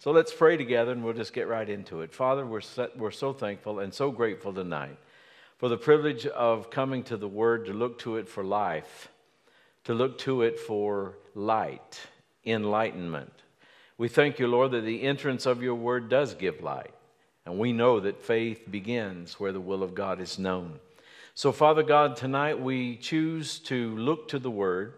So let's pray together and we'll just get right into it. Father, we're, so, we're so thankful and so grateful tonight for the privilege of coming to the Word to look to it for life, to look to it for light, enlightenment. We thank you, Lord, that the entrance of your Word does give light. And we know that faith begins where the will of God is known. So, Father God, tonight we choose to look to the Word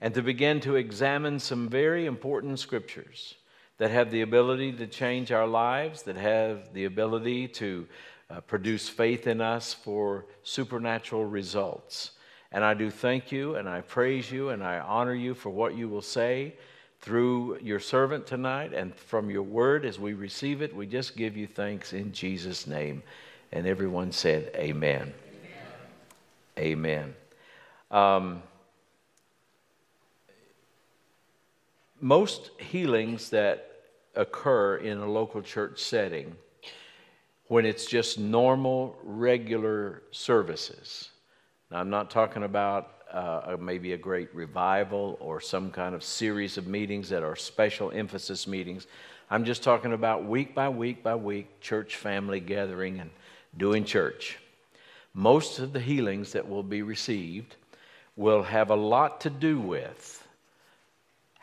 and to begin to examine some very important scriptures that have the ability to change our lives, that have the ability to uh, produce faith in us for supernatural results. And I do thank you and I praise you and I honor you for what you will say through your servant tonight and from your word as we receive it. We just give you thanks in Jesus' name. And everyone said, Amen. Amen. Amen. Um, most healings that occur in a local church setting when it's just normal, regular services. Now, I'm not talking about uh, maybe a great revival or some kind of series of meetings that are special emphasis meetings. I'm just talking about week by week by week church family gathering and doing church. Most of the healings that will be received will have a lot to do with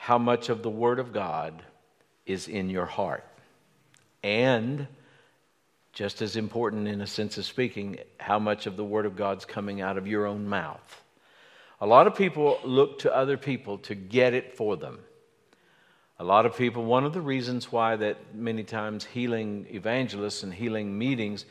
how much of the Word of God is in your heart. And just as important, in a sense of speaking, how much of the Word of God's coming out of your own mouth. A lot of people look to other people to get it for them. A lot of people, one of the reasons why that many times healing evangelists and healing meetings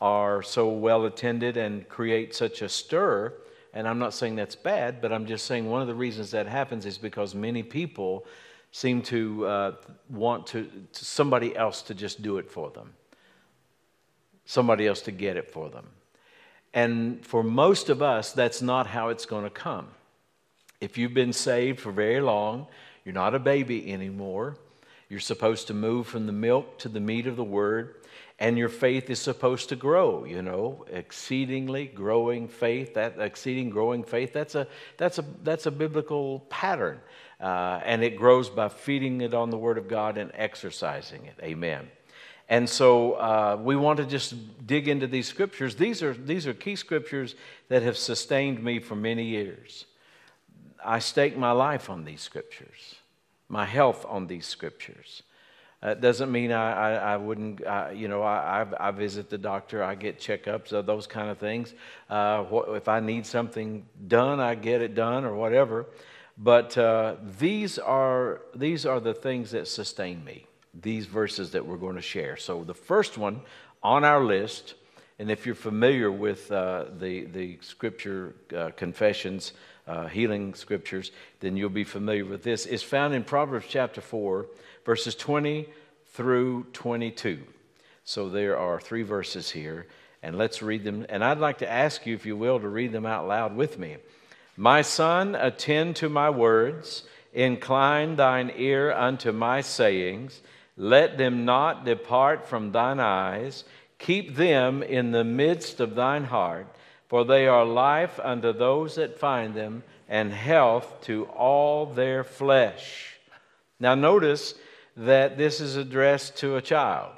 are so well attended and create such a stir, and I'm not saying that's bad, but I'm just saying one of the reasons that happens is because many people seem to uh, want to, to somebody else to just do it for them, somebody else to get it for them. And for most of us, that's not how it's going to come. If you've been saved for very long, you're not a baby anymore. You're supposed to move from the milk to the meat of the word, and your faith is supposed to grow, you know, exceedingly growing faith. That exceeding growing faith, that's a that's a that's a biblical pattern. Uh, and it grows by feeding it on the Word of God and exercising it. Amen. And so uh, we want to just dig into these scriptures. These are, these are key scriptures that have sustained me for many years. I stake my life on these scriptures, my health on these scriptures. It doesn't mean I, I, I wouldn't, you know, I, I, visit the doctor, I get checkups, uh, those kind of things. Uh, if I need something done, I get it done or whatever. But uh, these, are, these are the things that sustain me, these verses that we're going to share. So the first one on our list, and if you're familiar with uh, the, the scripture uh, confessions, uh, healing scriptures, then you'll be familiar with this, is found in Proverbs chapter 4, verses 20 through 22. So there are three verses here, and let's read them. And I'd like to ask you, if you will, to read them out loud with me. My son, attend to my words, incline thine ear unto my sayings, let them not depart from thine eyes, keep them in the midst of thine heart, for they are life unto those that find them, and health to all their flesh. Now, notice that this is addressed to a child.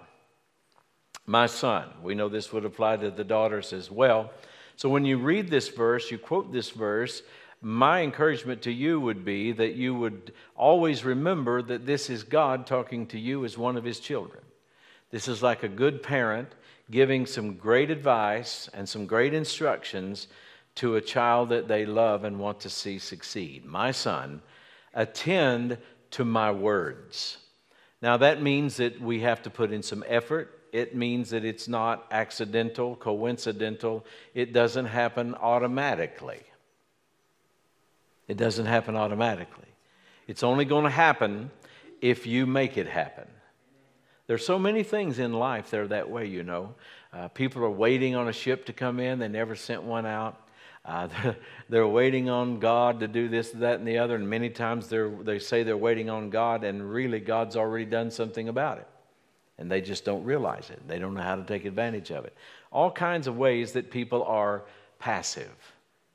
My son. We know this would apply to the daughters as well. So when you read this verse, you quote this verse, my encouragement to you would be that you would always remember that this is God talking to you as one of his children. This is like a good parent giving some great advice and some great instructions to a child that they love and want to see succeed. My son, attend to my words. Now, that means that we have to put in some effort it means that it's not accidental, coincidental. It doesn't happen automatically. It doesn't happen automatically. It's only going to happen if you make it happen. There's so many things in life that are that way, you know. Uh, people are waiting on a ship to come in, they never sent one out. Uh, they're, they're, waiting on God to do this, that, and the other, and many times they say they're waiting on God, and really God's already done something about it and they just don't realize it. They don't know how to take advantage of it. All kinds of ways that people are passive,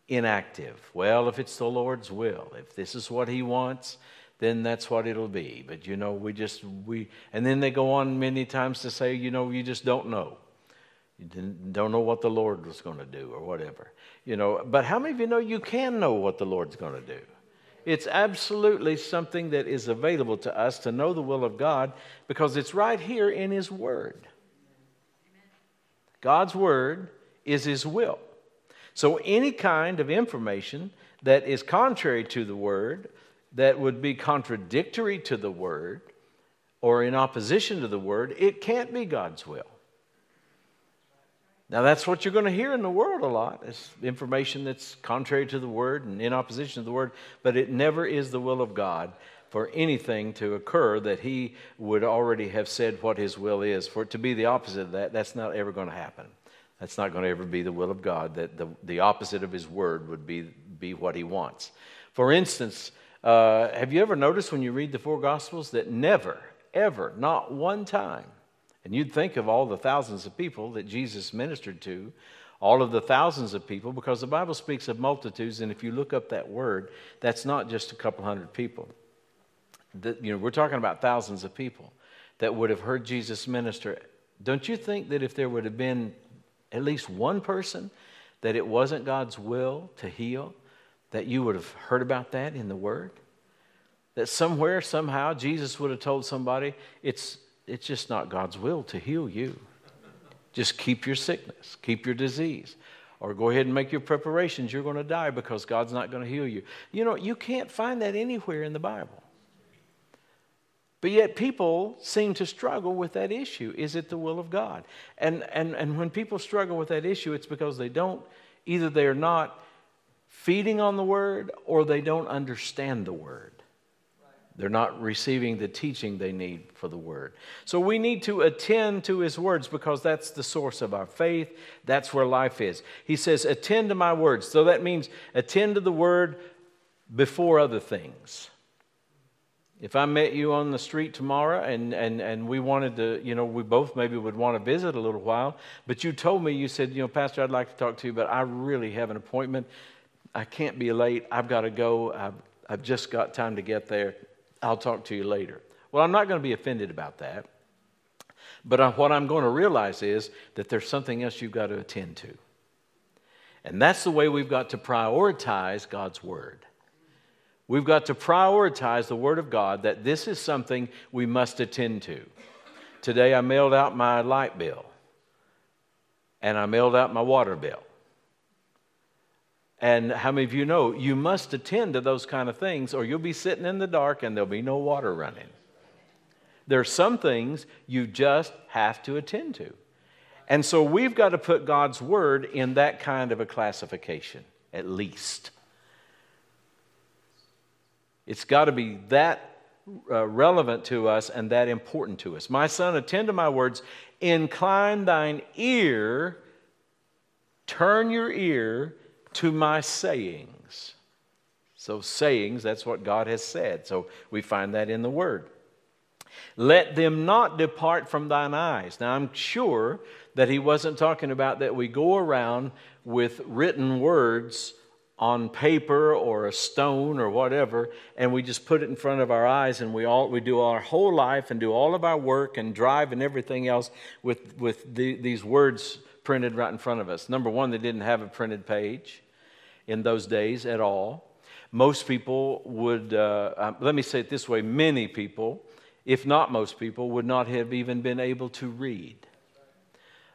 inactive. Well, if it's the Lord's will, if this is what He wants, then that's what it'll be. But you know, we just, we, and then they go on many times to say, you know, you just don't know. You don't know what the Lord was going to do or whatever. You know, but how many of you know you can know what the Lord's going to do? It's absolutely something that is available to us to know the will of God because it's right here in His Word. God's Word is His will. So any kind of information that is contrary to the Word, that would be contradictory to the Word, or in opposition to the Word, it can't be God's will. Now, that's what you're going to hear in the world a lot is information that's contrary to the word and in opposition to the word, but it never is the will of God for anything to occur that he would already have said what his will is. For it to be the opposite of that, that's not ever going to happen. That's not going to ever be the will of God, that the, the opposite of his word would be, be what he wants. For instance, uh, have you ever noticed when you read the four Gospels that never, ever, not one time, and you'd think of all the thousands of people that Jesus ministered to, all of the thousands of people, because the Bible speaks of multitudes, and if you look up that word, that's not just a couple hundred people. That, you know, we're talking about thousands of people that would have heard Jesus minister. Don't you think that if there would have been at least one person that it wasn't God's will to heal, that you would have heard about that in the Word? That somewhere, somehow, Jesus would have told somebody, it's it's just not God's will to heal you. Just keep your sickness, keep your disease, or go ahead and make your preparations. You're going to die because God's not going to heal you. You know, you can't find that anywhere in the Bible. But yet people seem to struggle with that issue. Is it the will of God? And, and, and when people struggle with that issue, it's because they don't, either they're not feeding on the word or they don't understand the word. They're not receiving the teaching they need for the word. So we need to attend to his words because that's the source of our faith. That's where life is. He says, Attend to my words. So that means attend to the word before other things. If I met you on the street tomorrow and, and, and we wanted to, you know, we both maybe would want to visit a little while, but you told me, you said, you know, Pastor, I'd like to talk to you, but I really have an appointment. I can't be late. I've got to go. I've, I've just got time to get there. I'll talk to you later. Well, I'm not going to be offended about that. But what I'm going to realize is that there's something else you've got to attend to. And that's the way we've got to prioritize God's Word. We've got to prioritize the Word of God that this is something we must attend to. Today I mailed out my light bill and I mailed out my water bill. And how many of you know you must attend to those kind of things or you'll be sitting in the dark and there'll be no water running? There are some things you just have to attend to. And so we've got to put God's word in that kind of a classification, at least. It's got to be that uh, relevant to us and that important to us. My son, attend to my words, incline thine ear, turn your ear to my sayings. So, sayings, that's what God has said. So, we find that in the Word. Let them not depart from thine eyes. Now, I'm sure that he wasn't talking about that we go around with written words on paper or a stone or whatever, and we just put it in front of our eyes, and we all we do our whole life and do all of our work and drive and everything else with with the, these words printed right in front of us. Number one, they didn't have a printed page in those days at all. Most people would, uh, uh, let me say it this way many people, if not most people, would not have even been able to read.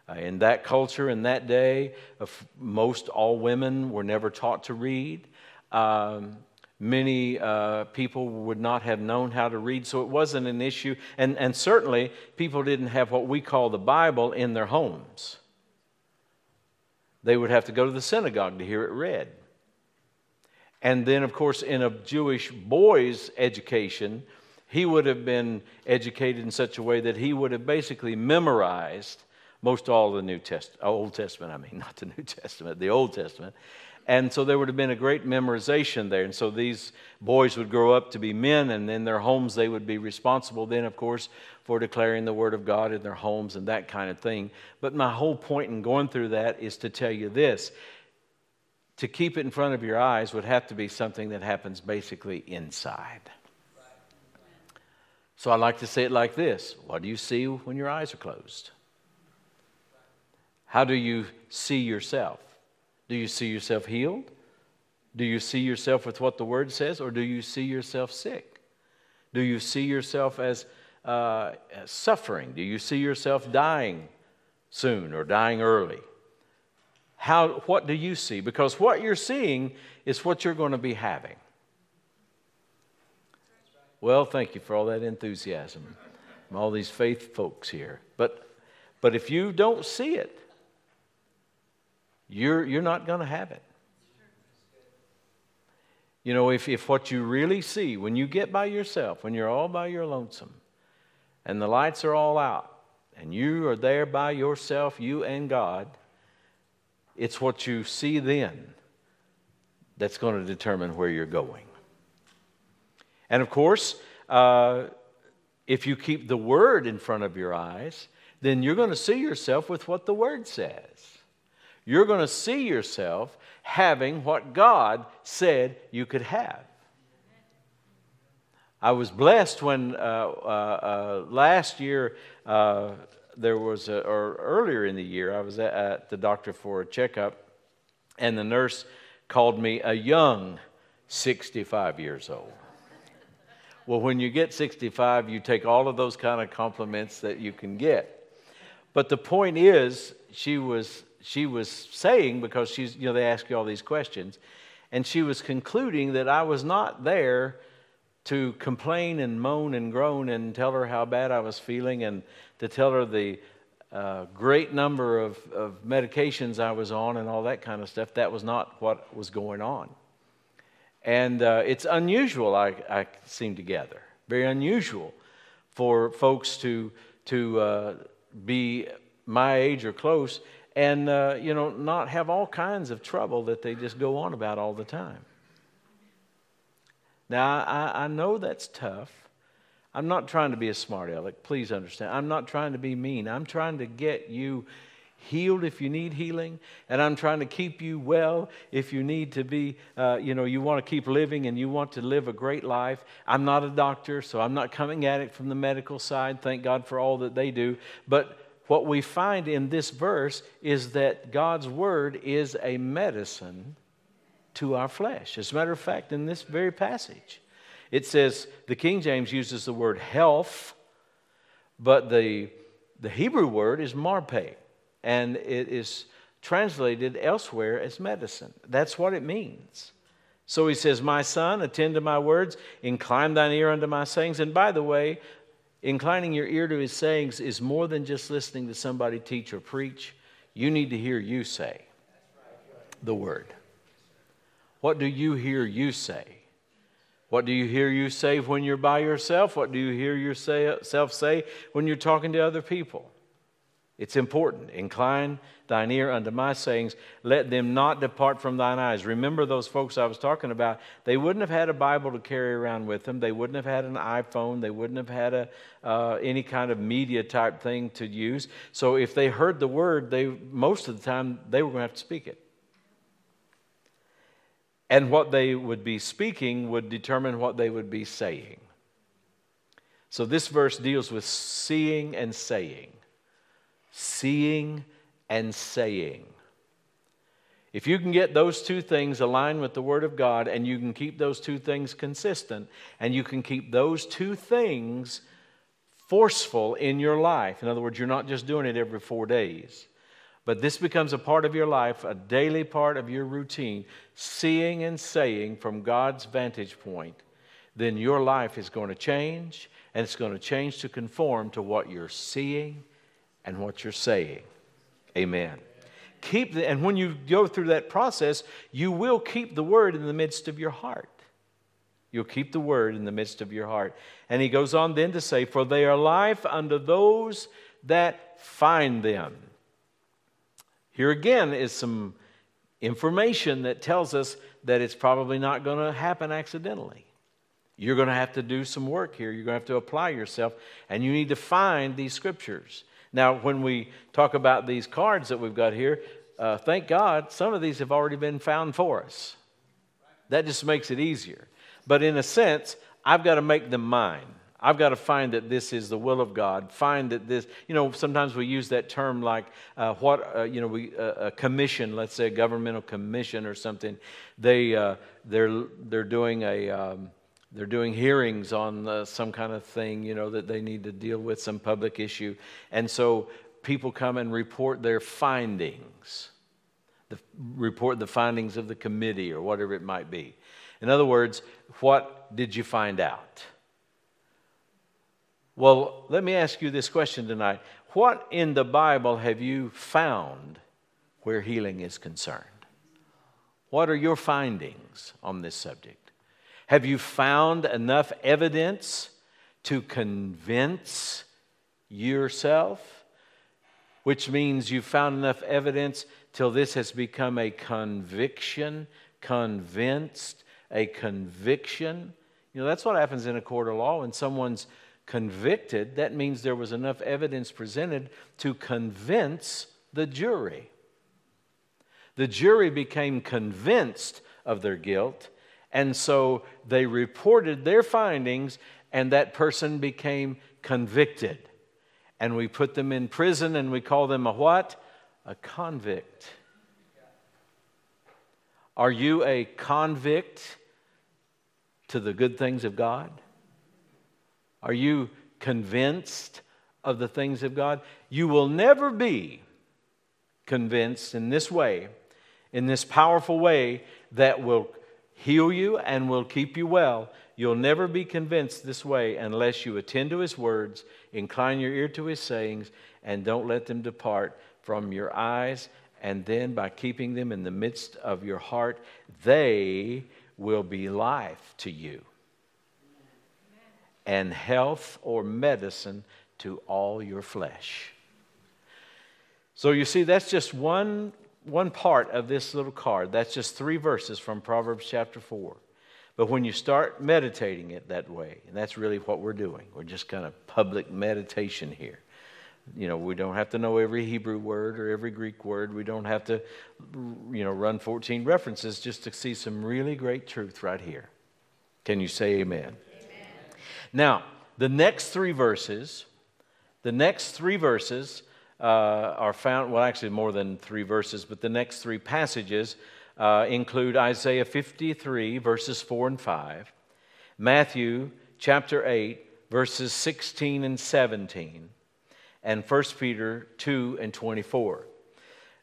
Uh, in that culture, in that day, most all women were never taught to read. Um, many uh, people would not have known how to read, so it wasn't an issue. And, and certainly, people didn't have what we call the Bible in their homes they would have to go to the synagogue to hear it read. And then, of course, in a Jewish boy's education, he would have been educated in such a way that he would have basically memorized most all the New Testament, uh, Old Testament, I mean, not the New Testament, the Old Testament. And so there would have been a great memorization there. And so these boys would grow up to be men, and in their homes they would be responsible then, of course, for declaring the Word of God in their homes and that kind of thing. But my whole point in going through that is to tell you this to keep it in front of your eyes would have to be something that happens basically inside. So I like to say it like this What do you see when your eyes are closed? How do you see yourself? Do you see yourself healed? Do you see yourself with what the Word says, or do you see yourself sick? Do you see yourself as uh, suffering? Do you see yourself dying soon or dying early? How, what do you see? Because what you're seeing is what you're going to be having. Well, thank you for all that enthusiasm from all these faith folks here. But, but if you don't see it, you're, you're not going to have it. You know, if, if what you really see, when you get by yourself, when you're all by your lonesome, and the lights are all out, and you are there by yourself, you and God, it's what you see then that's going to determine where you're going. And of course, uh, if you keep the Word in front of your eyes, then you're going to see yourself with what the Word says. You're going to see yourself having what God said you could have. I was blessed when uh, uh, uh, last year uh, there was, a, or earlier in the year, I was at, at the doctor for a checkup, and the nurse called me a young 65 years old. Well, when you get 65, you take all of those kind of compliments that you can get. But the point is, she was she was saying, because she's, you know, they ask you all these questions, and she was concluding that I was not there to complain and moan and groan and tell her how bad I was feeling and to tell her the uh, great number of, of medications I was on and all that kind of stuff. That was not what was going on. And uh, it's unusual, I, I seem to gather, very unusual for folks to, to uh, be my age or close and uh, you know not have all kinds of trouble that they just go on about all the time now i, I know that's tough. I'm not trying to be a smart aleck. Please understand. I'm not trying to be mean. I'm trying to get you healed if you need healing and i'm trying to keep you well if you need to be uh, you know you want to keep living and you want to live a great life. I'm not a doctor so i'm not coming at it from the medical side thank god for all that they do. But what we find in this verse is that God's word is a medicine to our flesh. As a matter of fact, in this very passage, it says the King James uses the word health, but the, the Hebrew word is marpe, and it is translated elsewhere as medicine. That's what it means. So he says, My son, attend to my words, incline thine ear unto my sayings. And by the way, Inclining your ear to his sayings is more than just listening to somebody teach or preach. You need to hear you say the word. What do you hear you say? What do you hear you say when you're by yourself? What do you hear yourself say when you're talking to other people? It's important. Incline thine ear unto my sayings. Let them not depart from thine eyes. Remember those folks I was talking about. They wouldn't have had a Bible to carry around with them. They wouldn't have had an iPhone. They wouldn't have had a, uh, any kind of media type thing to use. So if they heard the word, they, most of the time they were going to have to speak it. And what they would be speaking would determine what they would be saying. So this verse deals with seeing and saying seeing and saying. If you can get those two things aligned with the Word of God and you can keep those two things consistent and you can keep those two things forceful in your life, in other words, you're not just doing it every four days, but this becomes a part of your life, a daily part of your routine, seeing and saying from God's vantage point, then your life is going to change and it's going to change to conform to what you're seeing and what you're saying. Amen. Keep the, and when you go through that process, you will keep the word in the midst of your heart. You'll keep the word in the midst of your heart. And he goes on then to say, For they are life unto those that find them. Here again is some information that tells us that it's probably not going to happen accidentally. You're going to have to do some work here. You're going to have to apply yourself, and you need to find these scriptures. Now, when we talk about these cards that we've got here, uh, thank God some of these have already been found for us. That just makes it easier. But in a sense, I've got to make them mine. I've got to find that this is the will of God. Find that this, you know, sometimes we use that term like uh, what, uh, you know, we, uh, a commission, let's say a governmental commission or something. They, uh, they're, they're doing a, um, they're doing hearings on uh, some kind of thing, you know, that they need to deal with some public issue. And so people come and report their findings, the, report the findings of the committee or whatever it might be. In other words, what did you find out? Well, let me ask you this question tonight. What in the Bible have you found where healing is concerned? What are your findings on this subject? Have you found enough evidence to convince yourself? Which means you've found enough evidence till this has become a conviction, convinced, a conviction. You know, that's what happens in a court of law when someone's convicted, that means there was enough evidence presented to convince the jury. The jury became convinced of their guilt, and so they reported their findings, and that person became convicted. And we put them in prison, and we call them a what? A convict. Are you a convict to the good things of God? Are you convinced of the things of God? You will never be convinced in this way, in this powerful way that will heal you and will keep you well. You'll never be convinced this way unless you attend to His words, incline your ear to His sayings, and don't let them depart from your eyes. And then by keeping them in the midst of your heart, they will be life to you and health or medicine to all your flesh. So you see, that's just one, one part of this little card. That's just three verses from Proverbs chapter 4. But when you start meditating it that way, and that's really what we're doing, we're just kind of public meditation here. You know, we don't have to know every Hebrew word or every Greek word. We don't have to, you know, run 14 references just to see some really great truth right here. Can you say amen? Now, the next three verses, the next three verses uh, are found, well, actually more than three verses, but the next three passages uh, include Isaiah 53, verses 4 and 5, Matthew chapter 8, verses 16 and 17, and 1 Peter 2 and 24.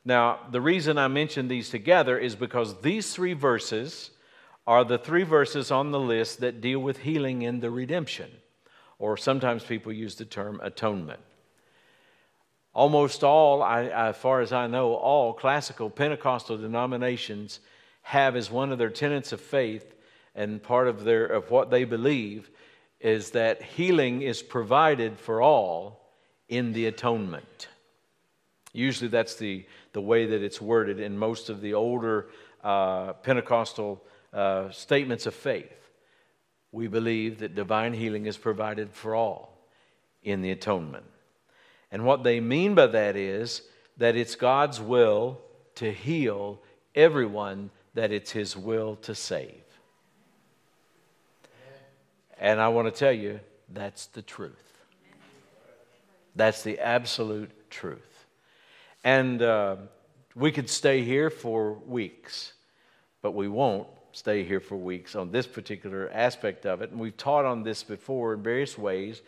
Now, the reason I mention these together is because these three verses are the three verses on the list that deal with healing in the redemption, or sometimes people use the term atonement. Almost all, as far as I know, all classical Pentecostal denominations have as one of their tenets of faith and part of, their, of what they believe is that healing is provided for all in the atonement. Usually that's the, the way that it's worded in most of the older uh, Pentecostal uh, statements of faith, we believe that divine healing is provided for all in the atonement. And what they mean by that is that it's God's will to heal everyone that it's His will to save. And I want to tell you, that's the truth. That's the absolute truth. And uh, we could stay here for weeks, but we won't stay here for weeks on this particular aspect of it. And we've taught on this before in various ways.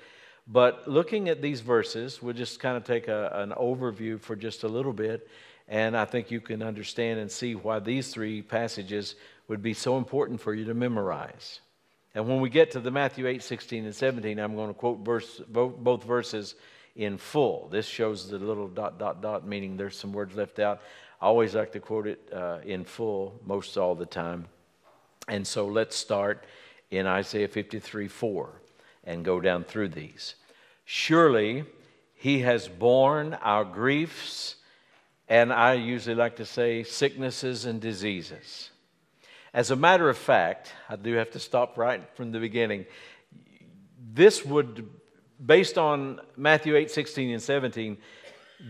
But looking at these verses, we'll just kind of take a, an overview for just a little bit. And I think you can understand and see why these three passages would be so important for you to memorize. And when we get to the Matthew 8, 16, and 17, I'm going to quote verse, both, verses in full. This shows the little dot, dot, dot, meaning there's some words left out. I always like to quote it uh, in full, most all the time. And so let's start in Isaiah 53 4 and go down through these. Surely he has borne our griefs, and I usually like to say sicknesses and diseases. As a matter of fact, I do have to stop right from the beginning. This would, based on Matthew 8 16 and 17,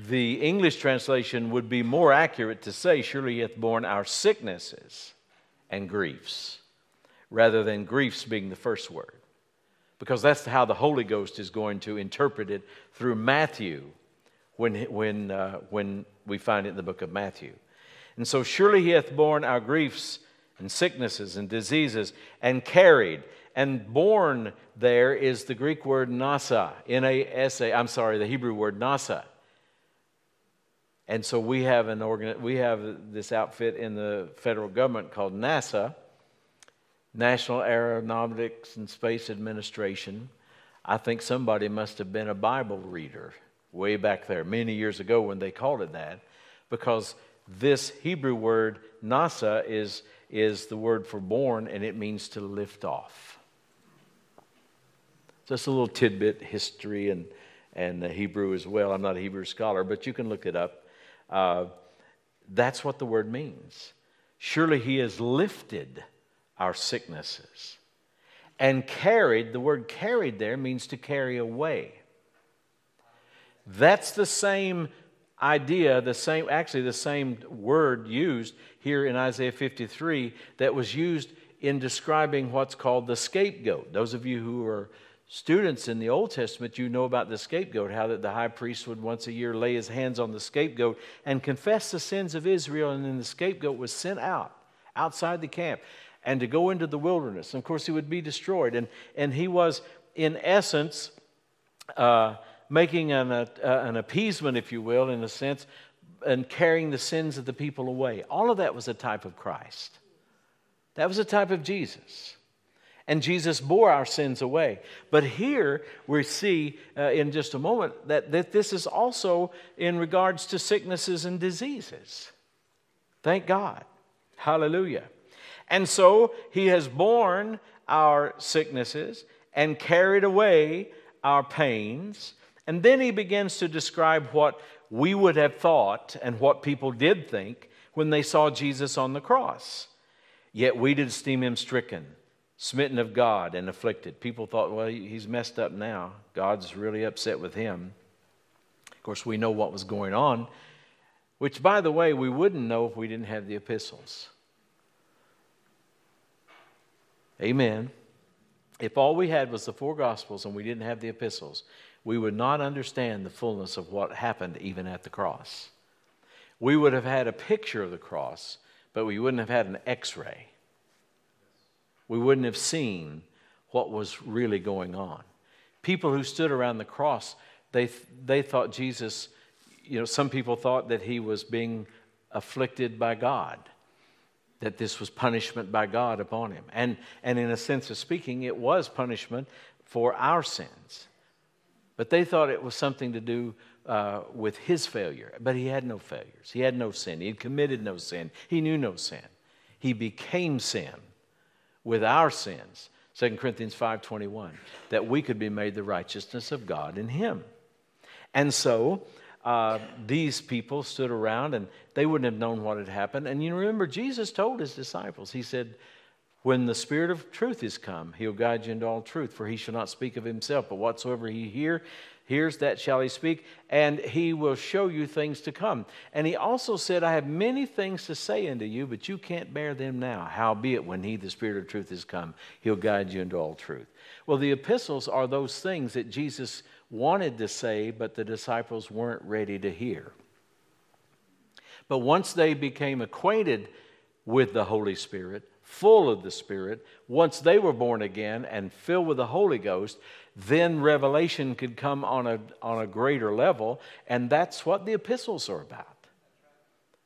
the English translation would be more accurate to say, Surely he hath borne our sicknesses and griefs, rather than griefs being the first word. because that's how the Holy Ghost is going to interpret it through Matthew when, when, uh, when we find it in the book of Matthew. And so, surely he hath borne our griefs and sicknesses and diseases and carried. And borne there is the Greek word nasa, N A S A, I'm sorry, the Hebrew word nasa. And so we have an organ, we have this outfit in the federal government called NASA, National Aeronautics and Space Administration. I think somebody must have been a Bible reader way back there, many years ago when they called it that, because this Hebrew word nasa is, is the word for borne and it means to lift off. Just a little tidbit history and, and Hebrew as well. I'm not a Hebrew scholar, but you can look it up. Uh, that's what the word means. Surely he has lifted our sicknesses and carried, the word carried there means to carry away. That's the same idea, the same, actually, the same word used here in Isaiah 53 that was used in describing what's called the scapegoat. Those of you who are students in the Old Testament, you know about the scapegoat, how that the high priest would once a year lay his hands on the scapegoat and confess the sins of Israel, and then the scapegoat was sent out, outside the camp, and to go into the wilderness. And of course, he would be destroyed. And, and he was, in essence, uh, making an, uh, an appeasement, if you will, in a sense, and carrying the sins of the people away. All of that was a type of Christ. That was a type of Jesus. And Jesus bore our sins away. But here we see uh, in just a moment that, that this is also in regards to sicknesses and diseases. Thank God. Hallelujah. And so he has borne our sicknesses and carried away our pains. And then he begins to describe what we would have thought and what people did think when they saw Jesus on the cross. Yet we did esteem him stricken smitten of God and afflicted. People thought, well, he's messed up now. God's really upset with him. Of course, we know what was going on, which, by the way, we wouldn't know if we didn't have the epistles. Amen. If all we had was the four gospels and we didn't have the epistles, we would not understand the fullness of what happened even at the cross. We would have had a picture of the cross, but we wouldn't have had an x ray we wouldn't have seen what was really going on. People who stood around the cross, they, they thought Jesus, you know, some people thought that he was being afflicted by God, that this was punishment by God upon him. And, and in a sense of speaking, it was punishment for our sins. But they thought it was something to do uh, with his failure. But he had no failures. He had no sin. He had committed no sin. He knew no sin. He became sin with our sins 2 corinthians 5.21 that we could be made the righteousness of god in him. And so uh, these people stood around and they wouldn't have known what had happened. And you remember jesus told his disciples he said when the spirit of truth is come he'll guide you into all truth for he shall not speak of himself but whatsoever he hear Here's that shall he speak, and he will show you things to come. And he also said, I have many things to say unto you, but you can't bear them now. Howbeit, when he, the Spirit of truth, is come, he'll guide you into all truth. Well, the epistles are those things that Jesus wanted to say, but the disciples weren't ready to hear. But once they became acquainted with the Holy Spirit, full of the Spirit, once they were born again and filled with the Holy Ghost, then revelation could come on a, on a greater level. And that's what the epistles are about.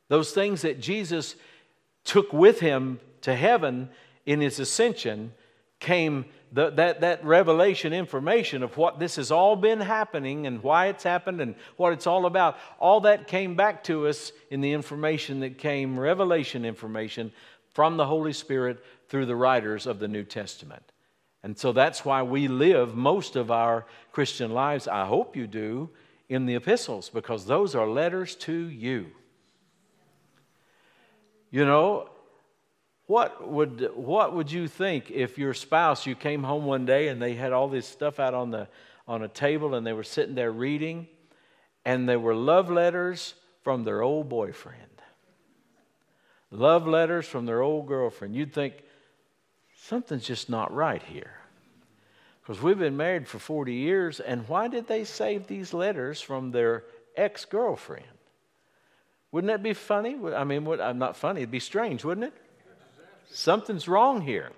Those things that Jesus took with him to heaven in his ascension came the, that, that revelation information of what this has all been happening and why it's happened and what it's all about, all that came back to us in the information that came, revelation information from the Holy Spirit through the writers of the New Testament. And so that's why we live most of our Christian lives, I hope you do, in the epistles, because those are letters to you. You know, what would, what would you think if your spouse, you came home one day and they had all this stuff out on, the, on a table and they were sitting there reading, and they were love letters from their old boyfriend? Love letters from their old girlfriend. You'd think, something's just not right here. Because we've been married for 40 years, and why did they save these letters from their ex girlfriend? Wouldn't that be funny? I mean, what, uh, I'm not funny, it'd be strange, wouldn't it? Something's wrong here.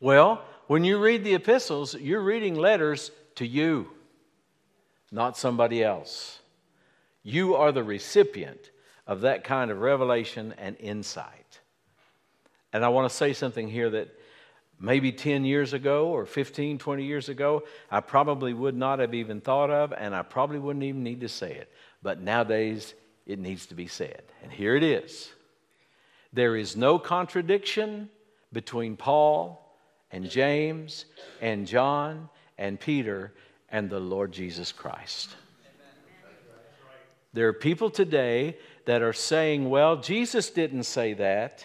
Well, when you read the epistles, you're reading letters to you, not somebody else. You are the recipient of that kind of revelation and insight. And I want to say something here that maybe 10 years ago or 15, 20 years ago, I probably would not have even thought of, and I probably wouldn't even need to say it. But nowadays, it needs to be said. And here it is there is no contradiction between Paul and James and John and Peter and the Lord Jesus Christ. There are people today that are saying, well, Jesus didn't say that.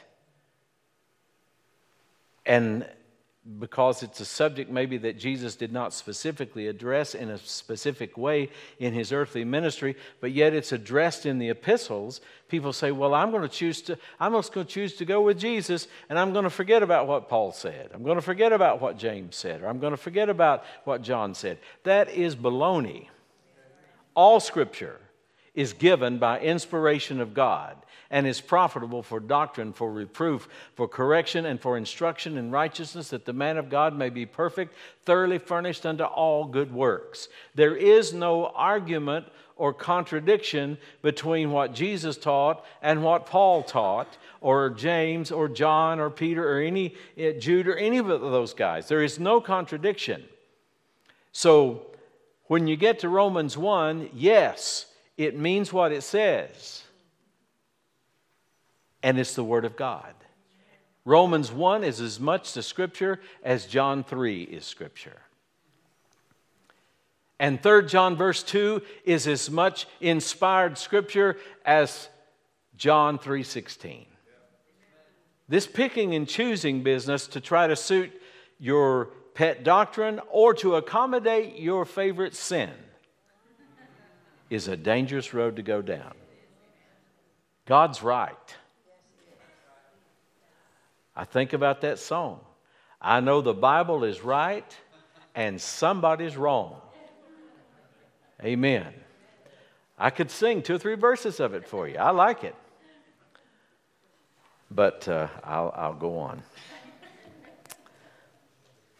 And because it's a subject maybe that Jesus did not specifically address in a specific way in his earthly ministry, but yet it's addressed in the epistles, people say, "Well, I'm going to choose to I'm just going to choose to go with Jesus and I'm going to forget about what Paul said. I'm going to forget about what James said or I'm going to forget about what John said." That is baloney. All scripture is given by inspiration of God and is profitable for doctrine, for reproof, for correction, and for instruction in righteousness, that the man of God may be perfect, thoroughly furnished unto all good works. There is no argument or contradiction between what Jesus taught and what Paul taught, or James, or John, or Peter, or any uh, Jude, or any of those guys. There is no contradiction. So when you get to Romans 1, yes, it means what it says and it's the Word of God. Romans 1 is as much the Scripture as John 3 is Scripture. And 3 John verse 2 is as much inspired Scripture as John 3:16. This picking and choosing business to try to suit your pet doctrine or to accommodate your favorite sin is a dangerous road to go down. God's right. I think about that song. I know the Bible is right and somebody's wrong. Amen. I could sing two or three verses of it for you. I like it. But uh, I'll, I'll go on.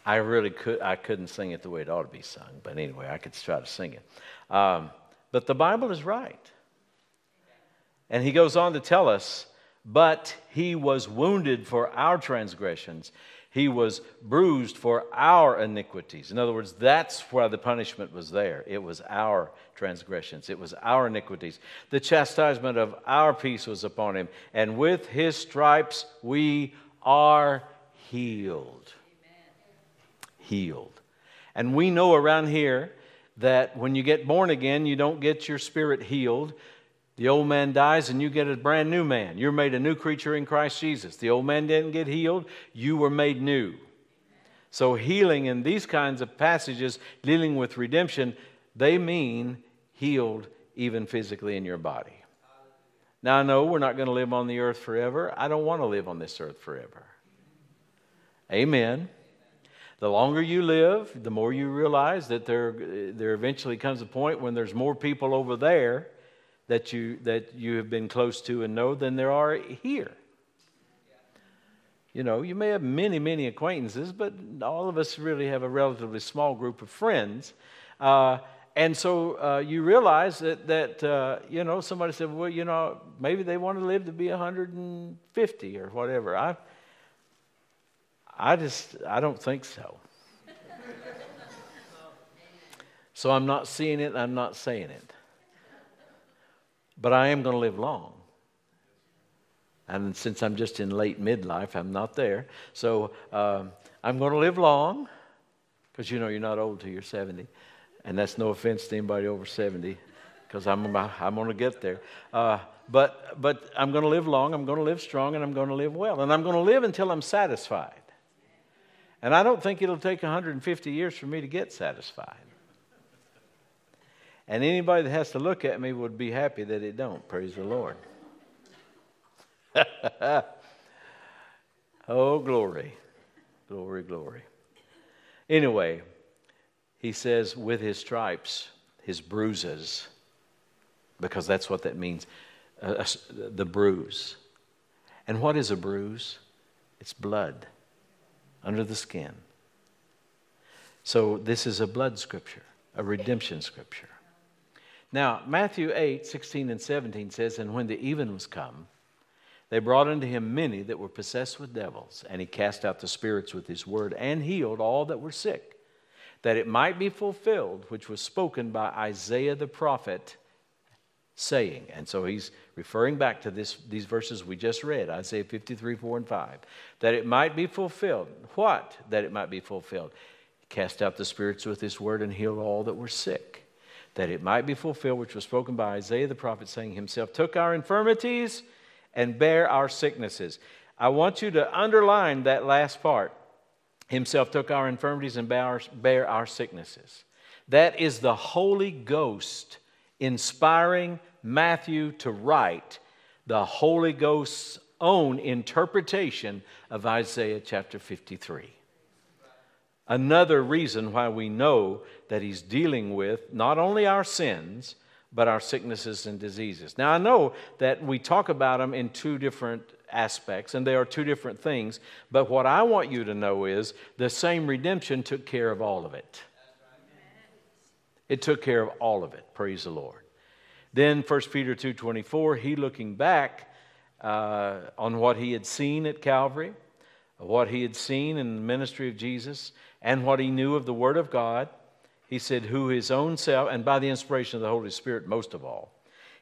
I really could, I couldn't sing it the way it ought to be sung, but anyway, I could try to sing it. Um, but the Bible is right. And he goes on to tell us but he was wounded for our transgressions. He was bruised for our iniquities. In other words, that's why the punishment was there. It was our transgressions, it was our iniquities. The chastisement of our peace was upon him, and with his stripes we are healed. Amen. Healed. And we know around here that when you get born again, you don't get your spirit healed. The old man dies and you get a brand new man. You're made a new creature in Christ Jesus. The old man didn't get healed, you were made new. So, healing in these kinds of passages dealing with redemption, they mean healed even physically in your body. Now, I know we're not going to live on the earth forever. I don't want to live on this earth forever. Amen. The longer you live, the more you realize that there, there eventually comes a point when there's more people over there that you, that you have been close to and know than there are here. You know, you may have many, many acquaintances, but all of us really have a relatively small group of friends. Uh, and so uh, you realize that, that uh, you know, somebody said, well, you know, maybe they want to live to be 150 or whatever. I, I just, I don't think so. so I'm not seeing it, I'm not saying it but I am going to live long. And since I'm just in late midlife, I'm not there. So uh, I'm going to live long, because you know you're not old till you're 70. And that's no offense to anybody over 70, because I'm, I'm going to get there. Uh, but, but I'm going to live long, I'm going to live strong, and I'm going to live well. And I'm going to live until I'm satisfied. And I don't think it'll take 150 years for me to get satisfied. And anybody that has to look at me would be happy that it don't. Praise the Lord. oh, glory. Glory, glory. Anyway, he says, with his stripes, his bruises, because that's what that means uh, the bruise. And what is a bruise? It's blood under the skin. So this is a blood scripture, a redemption scripture. Now, Matthew 8, 16 and 17 says, And when the even was come, they brought unto him many that were possessed with devils, and he cast out the spirits with his word, and healed all that were sick, that it might be fulfilled, which was spoken by Isaiah the prophet, saying. And so he's referring back to this, these verses we just read, Isaiah 53, 4 and 5, that it might be fulfilled. What? That it might be fulfilled. Cast out the spirits with his word and healed all that were sick, that it might be fulfilled, which was spoken by Isaiah the prophet, saying, Himself took our infirmities and bare our sicknesses. I want you to underline that last part. Himself took our infirmities and bare our sicknesses. That is the Holy Ghost inspiring Matthew to write the Holy Ghost's own interpretation of Isaiah chapter 53. Another reason why we know that he's dealing with not only our sins, but our sicknesses and diseases. Now, I know that we talk about them in two different aspects, and they are two different things, but what I want you to know is the same redemption took care of all of it. It took care of all of it. Praise the Lord. Then 1 Peter 2.24, he looking back uh, on what he had seen at Calvary, what he had seen in the ministry of Jesus, and what he knew of the Word of God, he said, who his own self, and by the inspiration of the Holy Spirit most of all,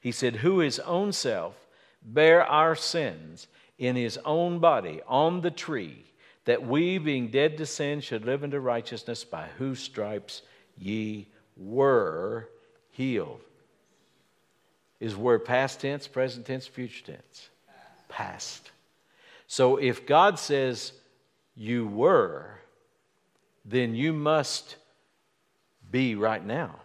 he said, who his own self bare our sins in his own body on the tree, that we, being dead to sin, should live unto righteousness, by whose stripes ye were healed is word past tense, present tense, future tense? Past. So if God says you were, then you must be right now.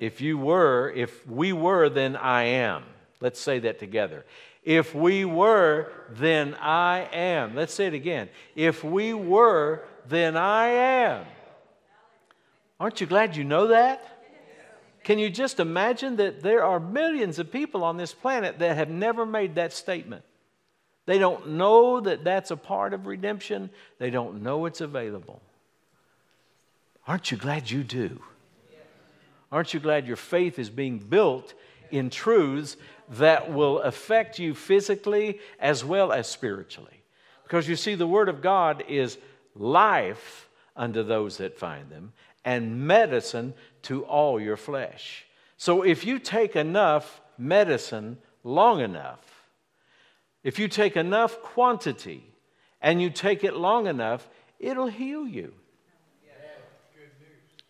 If you were, if we were, then I am. Let's say that together. If we were, then I am. Let's say it again. If we were, then I am. Aren't you glad you know that? Can you just imagine that there are millions of people on this planet that have never made that statement? They don't know that that's a part of redemption, they don't know it's available. Aren't you glad you do? Aren't you glad your faith is being built in truths that will affect you physically as well as spiritually? Because you see, the Word of God is life unto those that find them and medicine to all your flesh. So if you take enough medicine long enough, if you take enough quantity and you take it long enough, it'll heal you.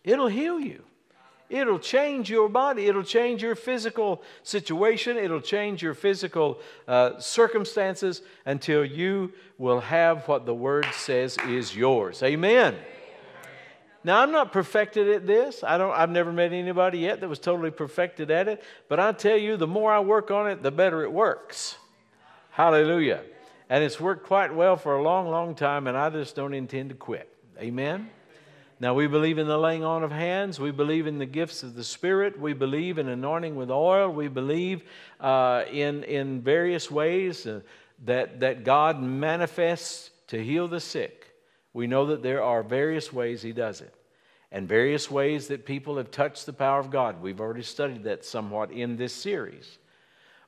It'll heal you. It'll change your body. It'll change your physical situation. It'll change your physical uh, circumstances until you will have what the Word says is yours. Amen. Now, I'm not perfected at this. I don't, I've never met anybody yet that was totally perfected at it. But I tell you, the more I work on it, the better it works. Hallelujah. And it's worked quite well for a long, long time, and I just don't intend to quit. Amen. Now, we believe in the laying on of hands. We believe in the gifts of the Spirit. We believe in anointing with oil. We believe uh, in, in various ways uh, that, that God manifests to heal the sick. We know that there are various ways He does it and various ways that people have touched the power of God. We've already studied that somewhat in this series.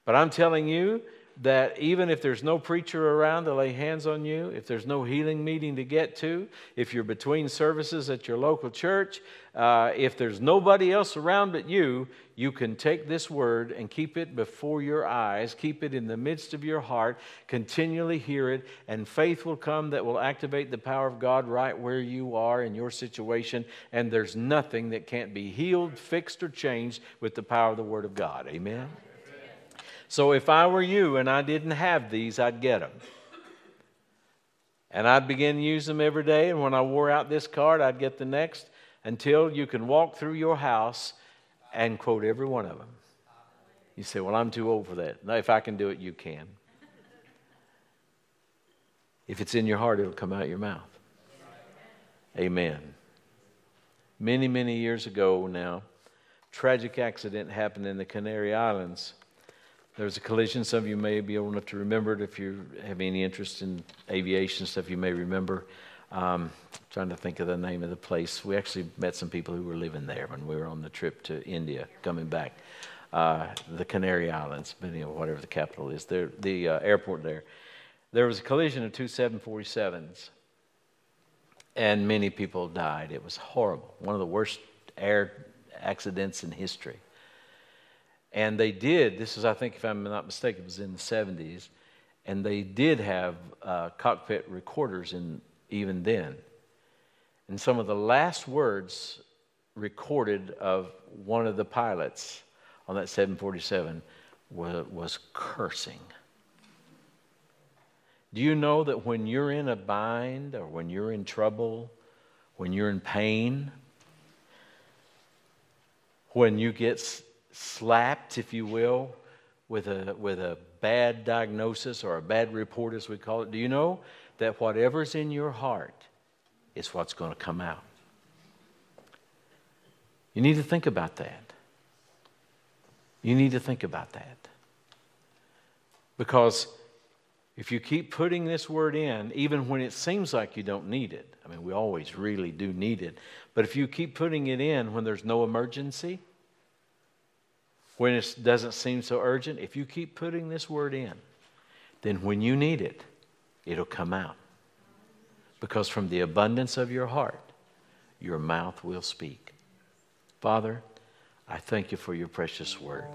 But I'm telling you that even if there's no preacher around to lay hands on you, if there's no healing meeting to get to, if you're between services at your local church, uh, if there's nobody else around but you, you can take this word and keep it before your eyes, keep it in the midst of your heart, continually hear it, and faith will come that will activate the power of God right where you are in your situation. And there's nothing that can't be healed, fixed, or changed with the power of the Word of God. Amen. So if I were you and I didn't have these, I'd get them. And I'd begin to use them every day. And when I wore out this card, I'd get the next until you can walk through your house and quote every one of them. You say, Well, I'm too old for that. No, if I can do it, you can. If it's in your heart, it'll come out your mouth. Amen. many, many years ago now. Tragic accident happened in the Canary Islands. There was a collision. Some of you may be old enough to remember it. If you have any interest in aviation stuff, you may remember. Um, trying to think of the name of the place. We actually met some people who were living there when we were on the trip to India, coming back. Uh, the Canary Islands, you know, whatever the capital is, there, the uh, airport there. There was a collision of two 747s, and many people died. It was horrible. One of the worst air accidents in history. And they did, this is, I think, if I'm not mistaken, it was in the 70s, and they did have uh, cockpit recorders in, even then. And some of the last words recorded of one of the pilots on that 747 was, was cursing. Do you know that when you're in a bind or when you're in trouble, when you're in pain, when you get slapped, if you will, with a, with a bad diagnosis or a bad report, as we call it, do you know that whatever's in your heart is what's going to come out? You need to think about that. You need to think about that. Because if you keep putting this word in, even when it seems like you don't need it, I mean, we always really do need it, but if you keep putting it in when there's no emergency, when it doesn't seem so urgent, if you keep putting this word in, then when you need it, it'll come out. Because from the abundance of your heart, your mouth will speak. Father, I thank you for your precious word.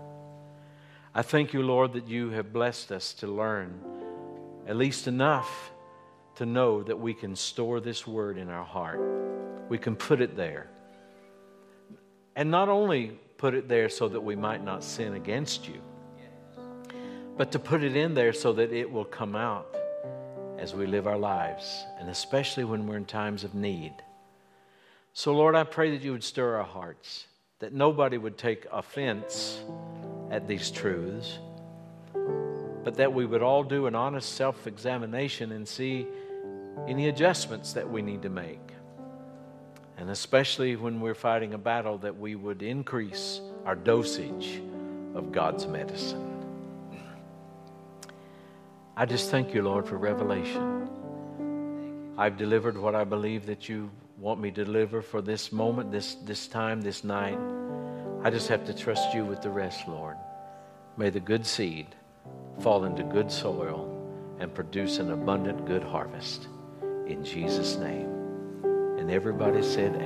I thank you, Lord, that you have blessed us to learn at least enough to know that we can store this word in our heart. We can put it there. And not only put it there so that we might not sin against you, but to put it in there so that it will come out as we live our lives, and especially when we're in times of need. So, Lord, I pray that you would stir our hearts, that nobody would take offense at these truths, but that we would all do an honest self examination and see any adjustments that we need to make. And especially when we're fighting a battle, that we would increase our dosage of God's medicine. I just thank you, Lord, for revelation. I've delivered what I believe that you want me to deliver for this moment, this, this time, this night. I just have to trust you with the rest, Lord. May the good seed fall into good soil and produce an abundant good harvest. In Jesus' name. And everybody said.